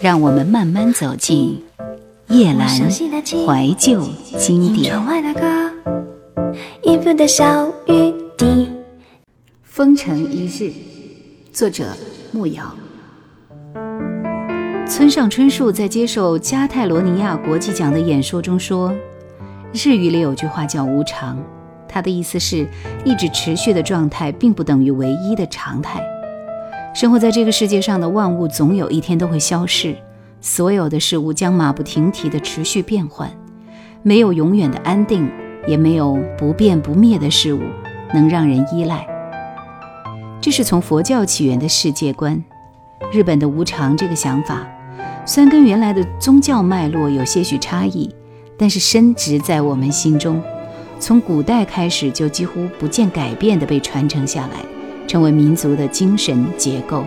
让我们慢慢走进夜阑怀旧经典。风尘一日，作者木瑶。村上春树在接受加泰罗尼亚国际奖的演说中说：“日语里有句话叫‘无常’，他的意思是，一直持续的状态并不等于唯一的常态。生活在这个世界上的万物，总有一天都会消逝，所有的事物将马不停蹄的持续变换，没有永远的安定，也没有不变不灭的事物能让人依赖。这是从佛教起源的世界观。日本的无常这个想法。”虽然跟原来的宗教脉络有些许差异，但是深植在我们心中，从古代开始就几乎不见改变的被传承下来，成为民族的精神结构。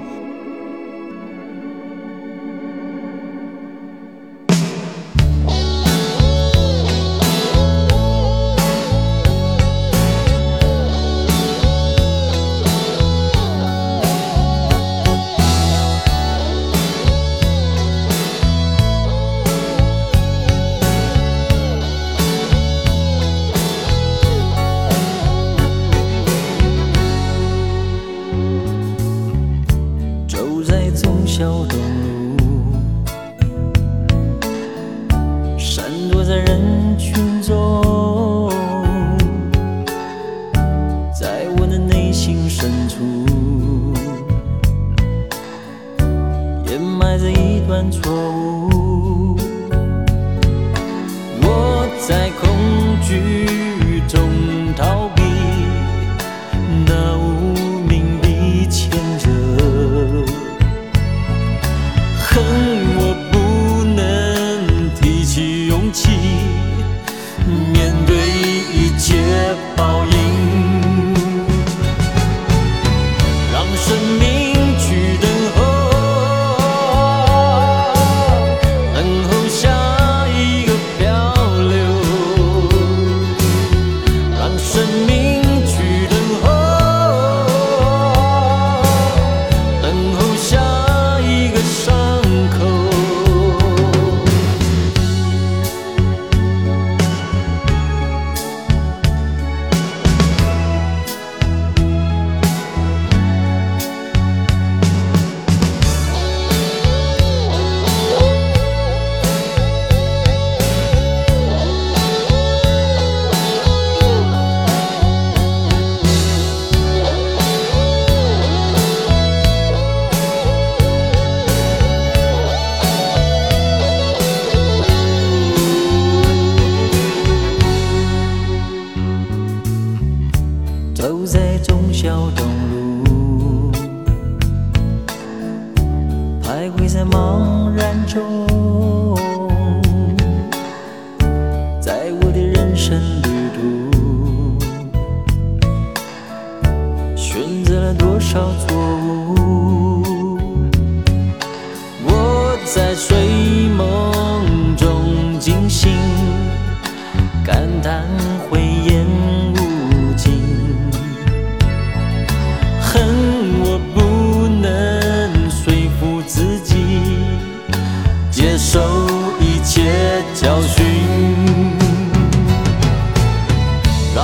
的人。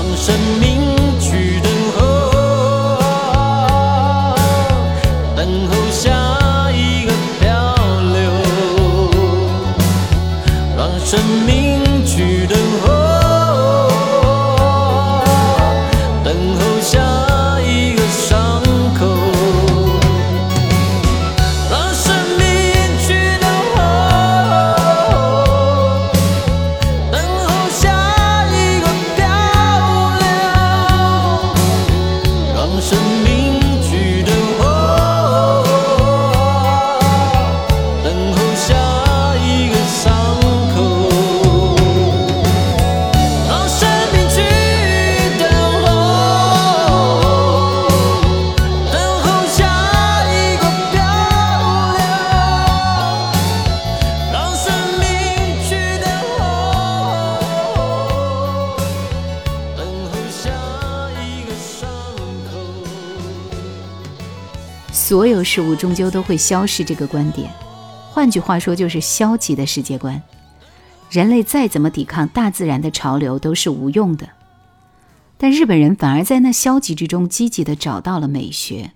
用生命。所有事物终究都会消逝这个观点。换句话说，就是消极的世界观。人类再怎么抵抗大自然的潮流都是无用的。但日本人反而在那消极之中积极地找到了美学。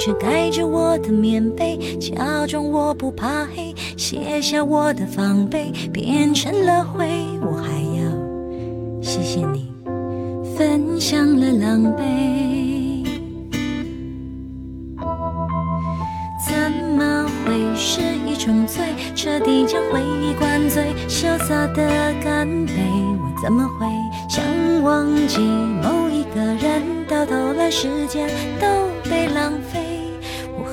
却盖着我的棉被，假装我不怕黑，卸下我的防备，变成了灰。我还要谢谢你，分享了狼狈。怎么会是一种罪，彻底将回忆灌醉，潇洒的干杯。我怎么会想忘记某一个人？到头来时间都被浪费。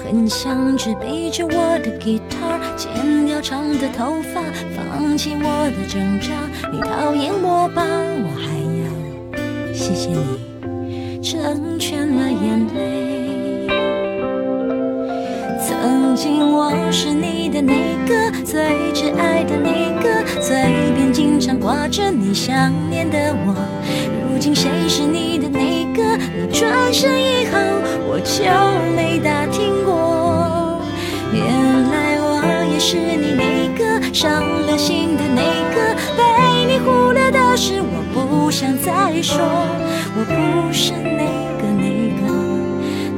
很想只背着我的吉他，剪掉长的头发，放弃我的挣扎。你讨厌我吧？我还要谢谢你，成全了眼泪。曾经我是你的那个最挚爱的那个，嘴边经常挂着你想念的我。如今谁是你的那个？你转身以后我就是你那个伤了心的那个，被你忽略的事我不想再说。我不是那个那个，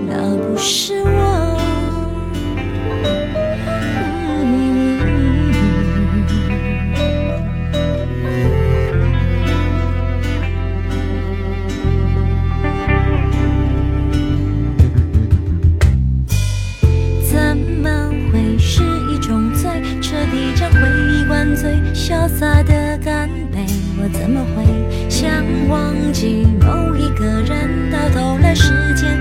那不是我。的时间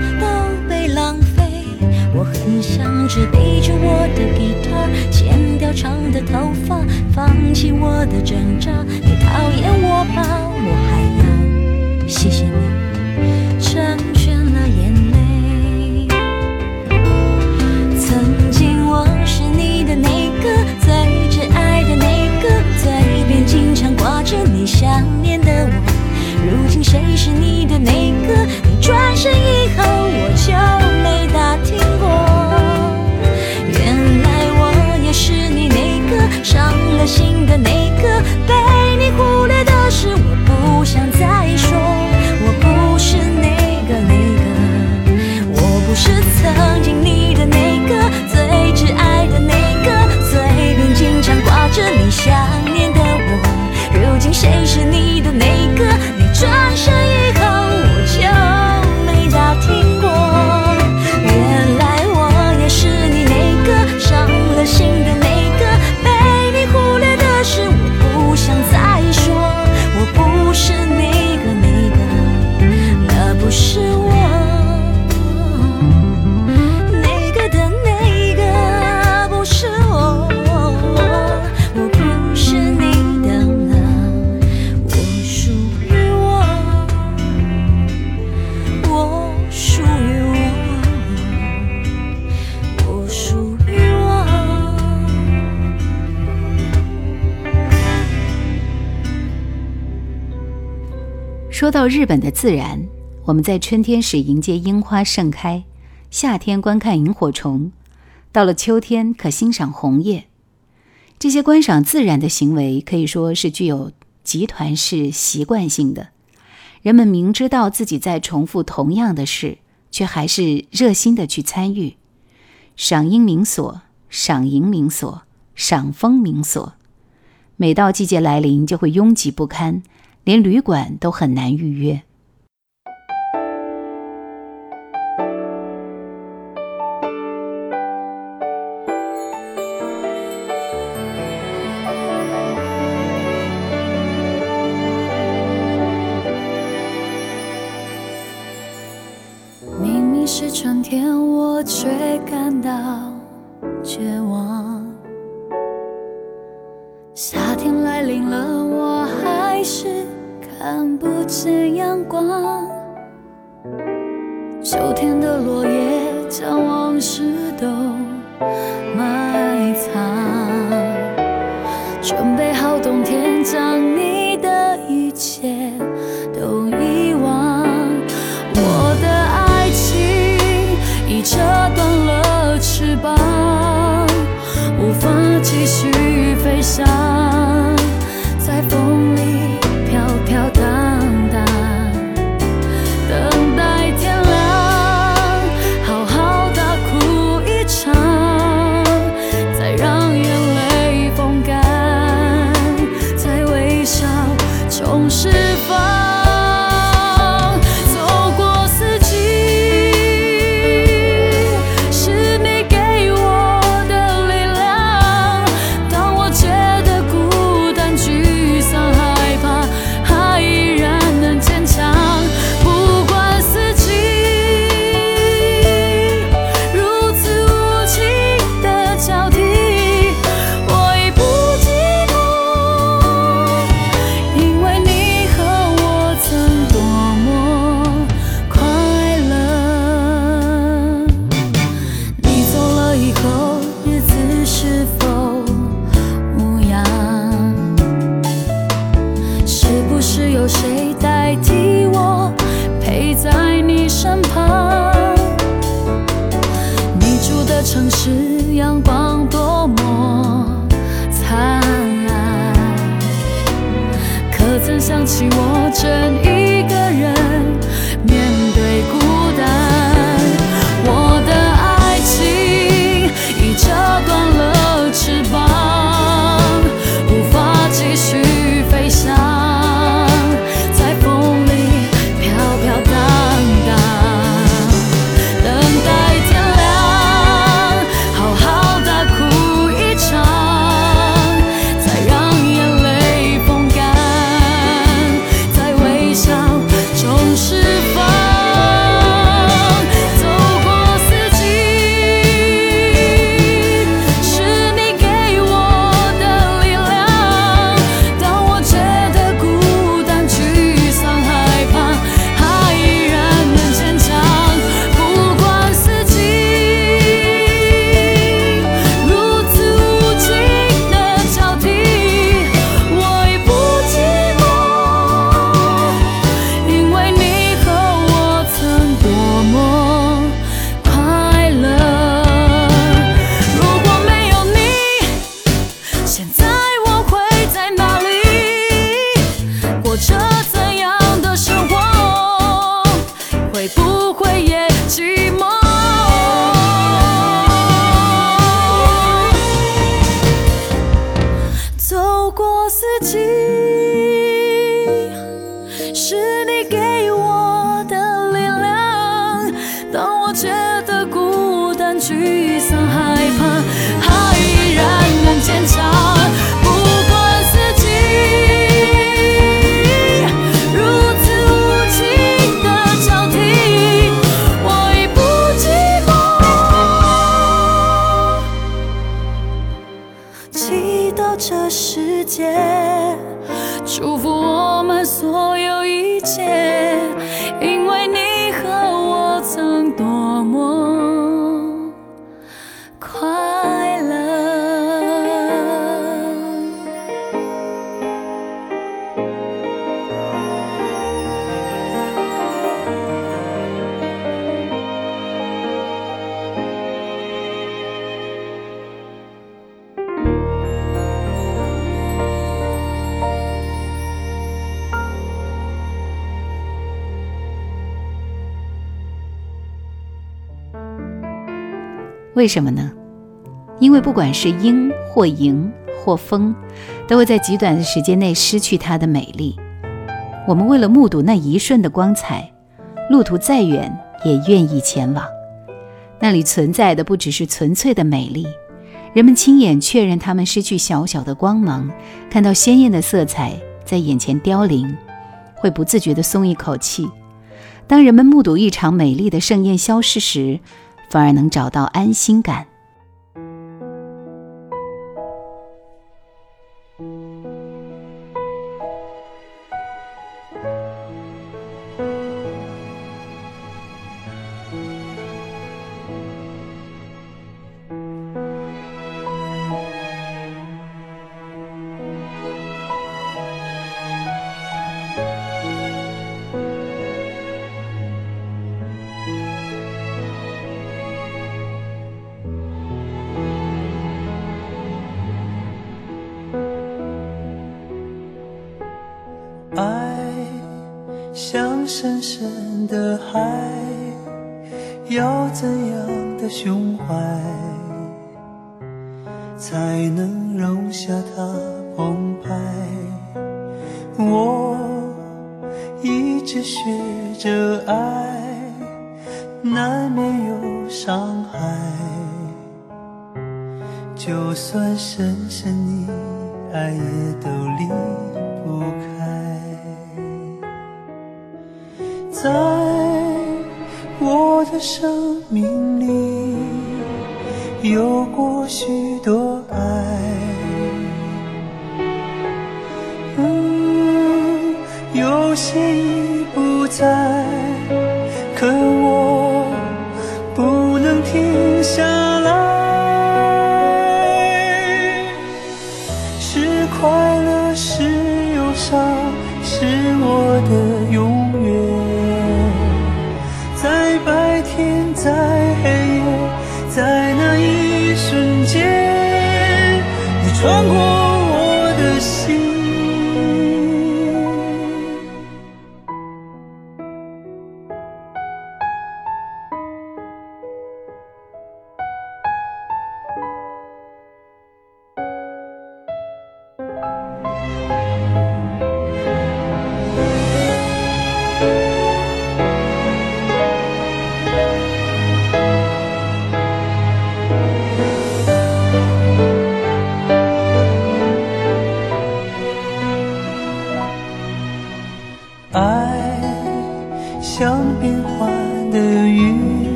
说到日本的自然，我们在春天时迎接樱花盛开，夏天观看萤火虫，到了秋天可欣赏红叶。这些观赏自然的行为可以说是具有集团式习惯性的。人们明知道自己在重复同样的事，却还是热心的去参与。赏樱名所、赏萤名所、赏枫名所，每到季节来临就会拥挤不堪。连旅馆都很难预约。为什么呢？因为不管是鹰或迎或风都会在极短的时间内失去它的美丽。我们为了目睹那一瞬的光彩路途再远也愿意前往。那里存在的不只是纯粹的美丽人们亲眼确认他们失去小小的光芒看到鲜艳的色彩在眼前凋零会不自觉地松一口气。当人们目睹一场美丽的盛宴消失时反而能找到安心感。深深的海，要怎样的胸怀，才能容下它澎湃？我一直学着爱，难免有伤害。就算深深溺爱，也都离不开。在我的生命里，有过许多爱，嗯，有些已不在，瞬间，你穿过我的心。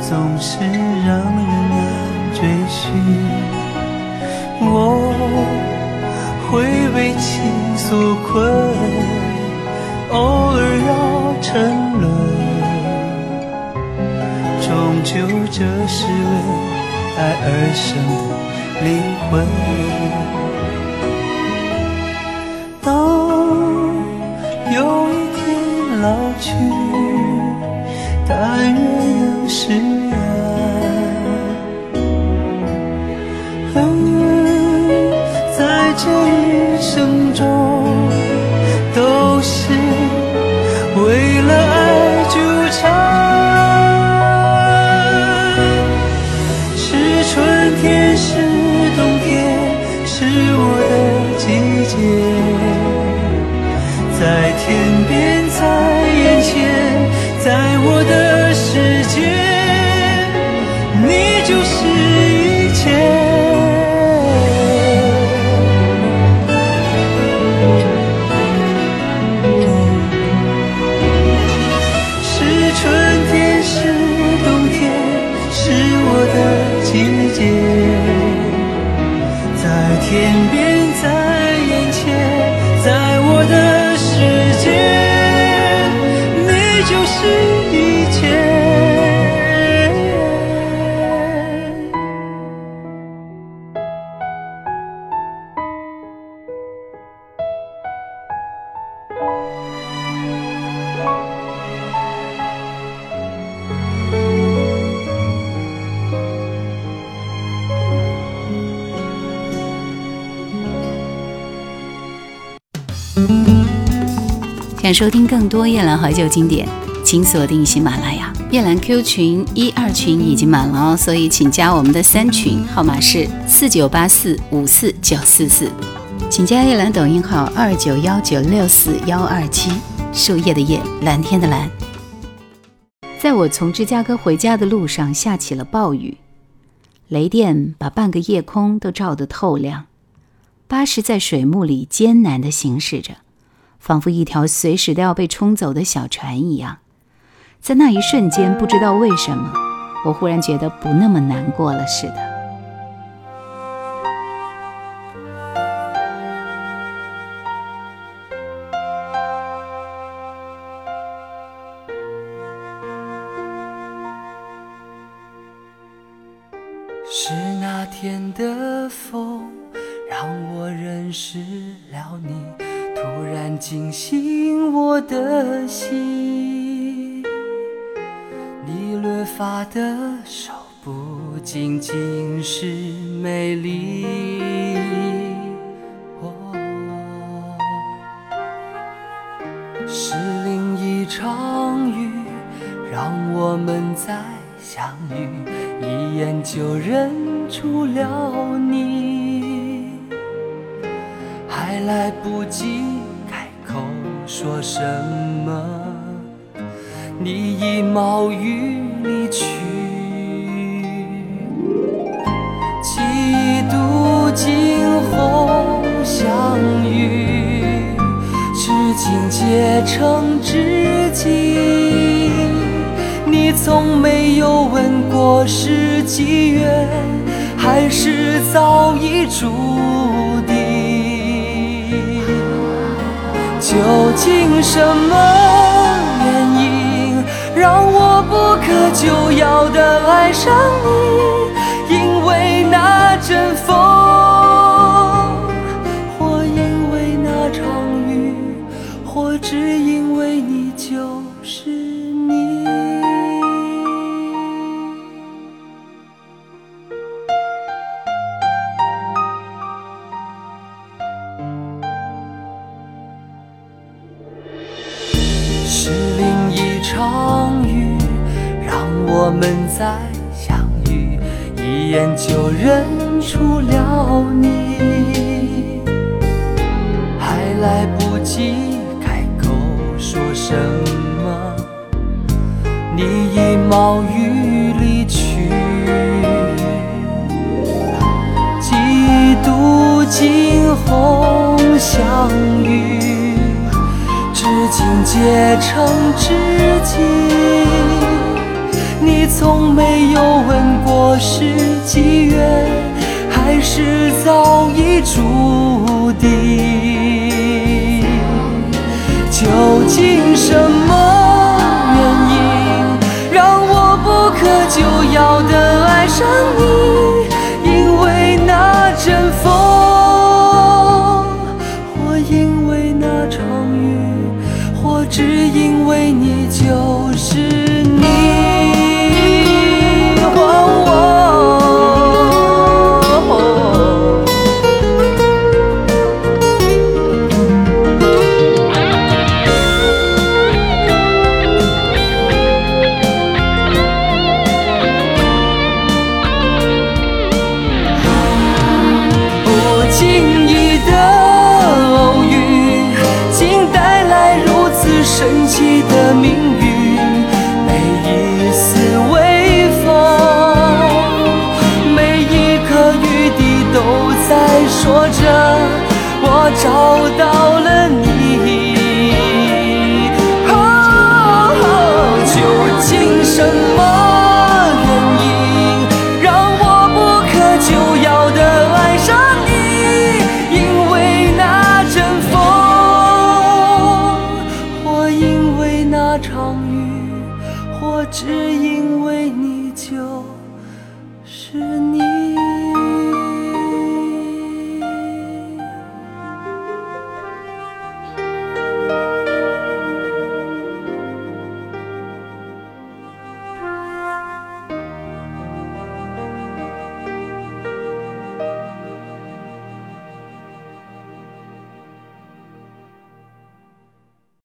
总是让人难追寻。我会被情所困，偶尔要沉沦，终究这是为爱而生的。灵魂。当有一天老去，但愿能释然。在这想收听更多夜兰怀旧经典，请锁定喜马拉雅。夜兰 Q 群一二群已经满了哦，所以请加我们的三群，号码是四九八四五四九四四。请加夜兰抖音号二九幺九六四幺二七，树叶的叶，蓝天的蓝。在我从芝加哥回家的路上，下起了暴雨，雷电把半个夜空都照得透亮。巴士在水幕里艰难地行驶着，仿佛一条随时都要被冲走的小船一样。在那一瞬间，不知道为什么，我忽然觉得不那么难过了似的。美丽，哦，是另一场雨，让我们再相遇。一眼就认出了你，还来不及开口说什么，你已冒雨离去。结成知己。你从没有问过是机缘，还是早已注定？究竟什么原因，让我不可救药地爱上你？因为那阵风，暴雨离去。几度惊鸿相遇。至今结成知己，你从没有问过是机缘，还是早已注定？究竟什么就要的爱上你？因为那阵风，或因为那场雨。或只因为你就是